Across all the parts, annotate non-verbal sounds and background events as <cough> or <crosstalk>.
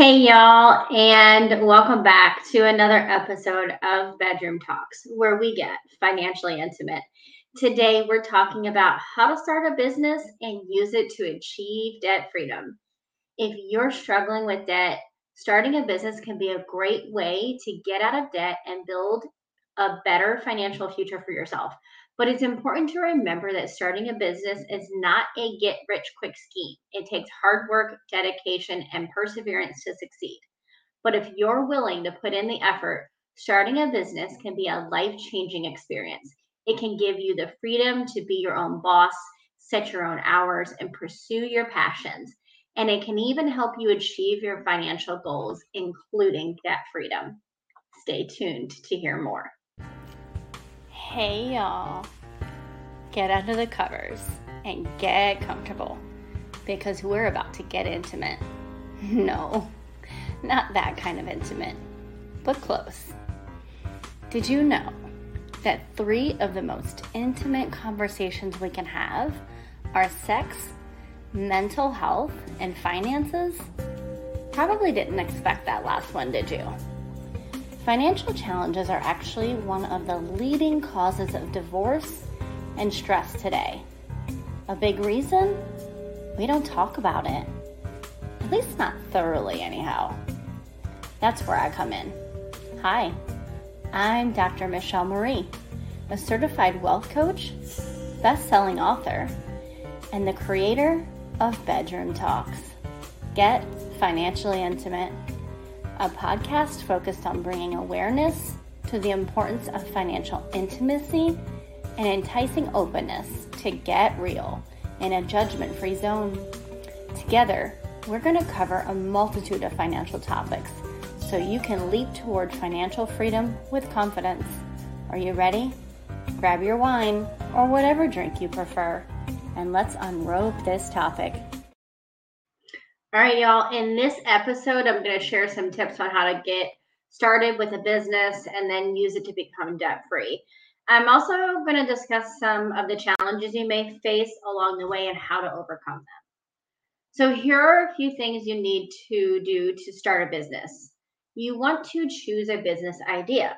Hey, y'all, and welcome back to another episode of Bedroom Talks, where we get financially intimate. Today, we're talking about how to start a business and use it to achieve debt freedom. If you're struggling with debt, starting a business can be a great way to get out of debt and build a better financial future for yourself. But it's important to remember that starting a business is not a get rich quick scheme. It takes hard work, dedication, and perseverance to succeed. But if you're willing to put in the effort, starting a business can be a life changing experience. It can give you the freedom to be your own boss, set your own hours, and pursue your passions. And it can even help you achieve your financial goals, including debt freedom. Stay tuned to hear more. Hey, y'all. Get under the covers and get comfortable because we're about to get intimate. <laughs> No, not that kind of intimate, but close. Did you know that three of the most intimate conversations we can have are sex, mental health, and finances? Probably didn't expect that last one, did you? Financial challenges are actually one of the leading causes of divorce and stress today. A big reason? We don't talk about it. At least not thoroughly, anyhow. That's where I come in. Hi, I'm Dr. Michelle Marie, a certified wealth coach, best selling author, and the creator of Bedroom Talks. Get financially intimate a podcast focused on bringing awareness to the importance of financial intimacy and enticing openness to get real in a judgment free zone. Together, we're going to cover a multitude of financial topics so you can leap toward financial freedom with confidence. Are you ready? Grab your wine or whatever drink you prefer, and let's unrobe this topic. All right, y'all. In this episode, I'm going to share some tips on how to get started with a business and then use it to become debt free. I'm also going to discuss some of the challenges you may face along the way and how to overcome them. So, here are a few things you need to do to start a business. You want to choose a business idea.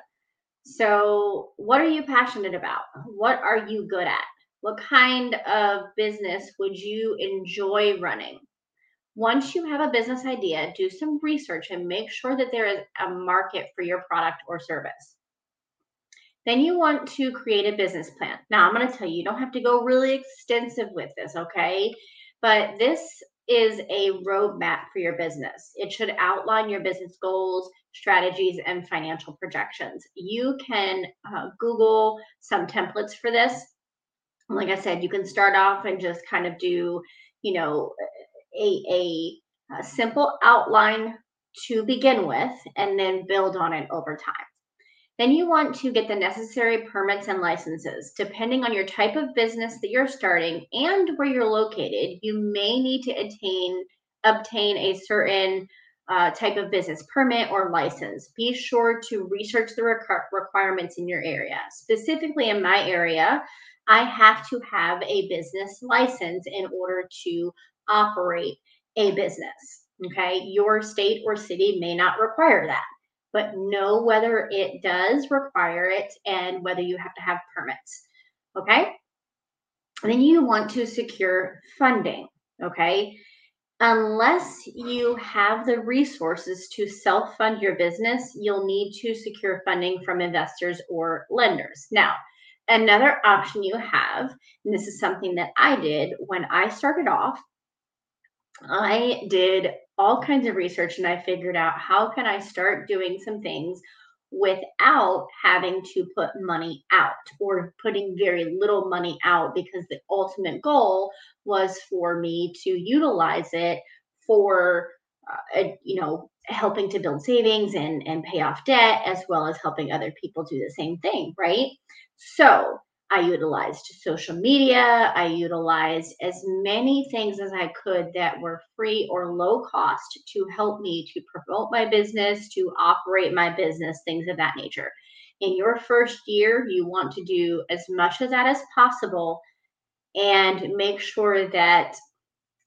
So, what are you passionate about? What are you good at? What kind of business would you enjoy running? Once you have a business idea, do some research and make sure that there is a market for your product or service. Then you want to create a business plan. Now, I'm going to tell you, you don't have to go really extensive with this, okay? But this is a roadmap for your business. It should outline your business goals, strategies, and financial projections. You can uh, Google some templates for this. Like I said, you can start off and just kind of do, you know, a, a, a simple outline to begin with and then build on it over time. Then you want to get the necessary permits and licenses. Depending on your type of business that you're starting and where you're located, you may need to attain obtain a certain uh, type of business permit or license. Be sure to research the requ- requirements in your area. Specifically, in my area, I have to have a business license in order to operate a business. Okay. Your state or city may not require that, but know whether it does require it and whether you have to have permits. Okay. And then you want to secure funding. Okay. Unless you have the resources to self fund your business, you'll need to secure funding from investors or lenders. Now, another option you have, and this is something that I did when I started off, I did all kinds of research and I figured out how can I start doing some things without having to put money out or putting very little money out because the ultimate goal was for me to utilize it for uh, you know helping to build savings and and pay off debt as well as helping other people do the same thing right? So I utilized social media. I utilized as many things as I could that were free or low cost to help me to promote my business, to operate my business, things of that nature. In your first year, you want to do as much of that as possible and make sure that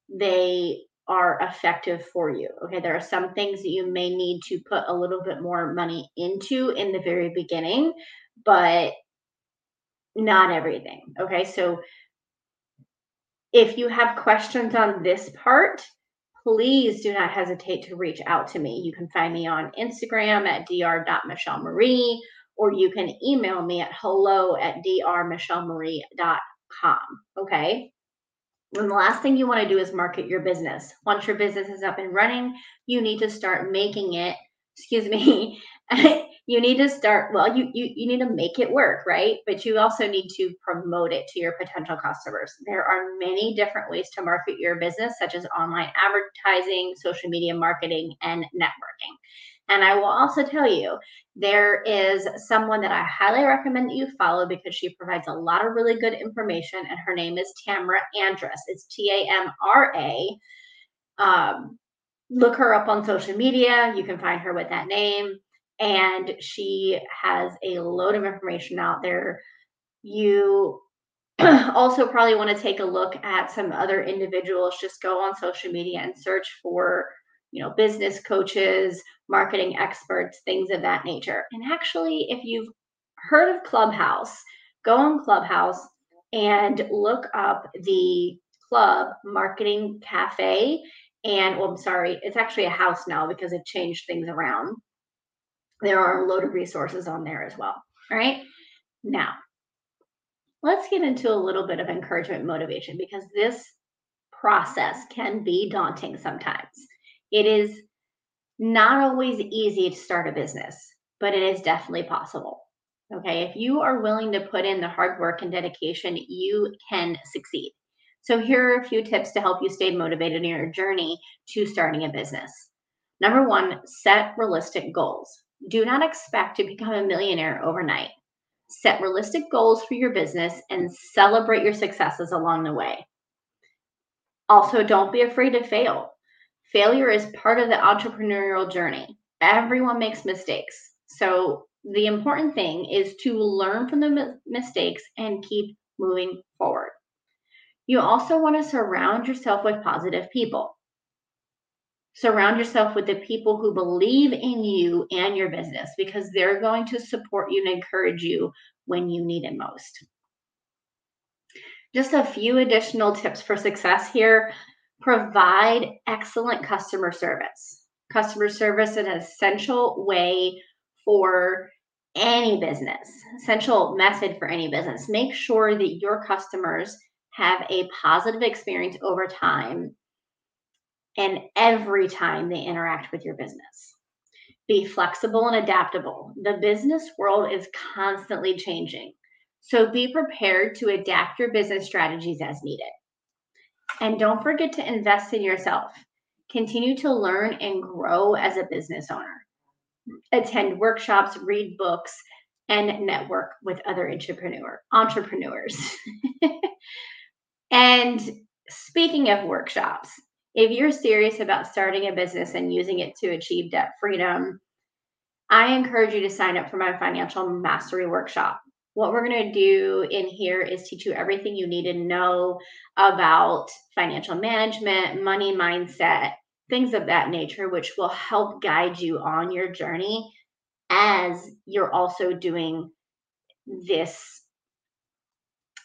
they are effective for you. Okay, there are some things that you may need to put a little bit more money into in the very beginning, but not everything. Okay, so if you have questions on this part, please do not hesitate to reach out to me. You can find me on Instagram at dr.michelleMarie, or you can email me at hello at drmichelleMarie.com. Okay. And the last thing you want to do is market your business. Once your business is up and running, you need to start making it, excuse me, <laughs> you need to start well you, you you need to make it work right? But you also need to promote it to your potential customers. There are many different ways to market your business such as online advertising social media marketing and networking. And i will also tell you there is someone that i highly recommend that you follow because she provides a lot of really good information and her name is Tamra Andress. it's t-a-m-r-a um, look her up on social media you can find her with that name and she has a load of information out there. You <clears throat> also probably want to take a look at some other individuals. Just go on social media and search for, you know, business coaches, marketing experts, things of that nature. And actually, if you've heard of Clubhouse, go on Clubhouse and look up the Club Marketing Cafe. And well, I'm sorry, it's actually a house now because it changed things around there are a load of resources on there as well. All right. Now, let's get into a little bit of encouragement motivation because this process can be daunting sometimes. It is not always easy to start a business, but it is definitely possible. Okay. If you are willing to put in the hard work and dedication, you can succeed. So, here are a few tips to help you stay motivated in your journey to starting a business. Number one, set realistic goals. Do not expect to become a millionaire overnight. Set realistic goals for your business and celebrate your successes along the way. Also, don't be afraid to fail. Failure is part of the entrepreneurial journey. Everyone makes mistakes. So, the important thing is to learn from the mistakes and keep moving forward. You also want to surround yourself with positive people. Surround yourself with the people who believe in you and your business because they're going to support you and encourage you when you need it most. Just a few additional tips for success here. Provide excellent customer service. Customer service is an essential way for any business, essential method for any business. Make sure that your customers have a positive experience over time and every time they interact with your business. Be flexible and adaptable. The business world is constantly changing. So be prepared to adapt your business strategies as needed. And don't forget to invest in yourself. Continue to learn and grow as a business owner. Attend workshops, read books, and network with other entrepreneur entrepreneurs. <laughs> and speaking of workshops, if you're serious about starting a business and using it to achieve debt freedom, I encourage you to sign up for my financial mastery workshop. What we're going to do in here is teach you everything you need to know about financial management, money mindset, things of that nature, which will help guide you on your journey as you're also doing this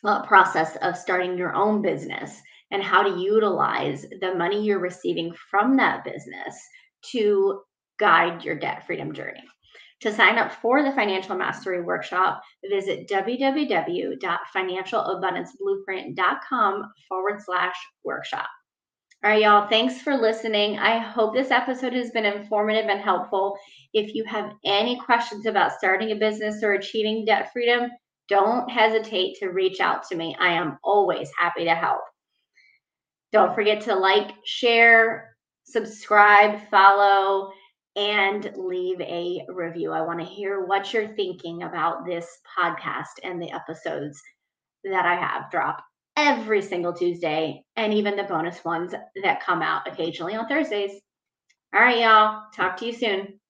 uh, process of starting your own business and how to utilize the money you're receiving from that business to guide your debt freedom journey. To sign up for the Financial Mastery Workshop, visit www.financialabundanceblueprint.com forward slash workshop. All right, y'all, thanks for listening. I hope this episode has been informative and helpful. If you have any questions about starting a business or achieving debt freedom, don't hesitate to reach out to me. I am always happy to help. Don't forget to like, share, subscribe, follow, and leave a review. I want to hear what you're thinking about this podcast and the episodes that I have drop every single Tuesday and even the bonus ones that come out occasionally on Thursdays. All right, y'all. Talk to you soon.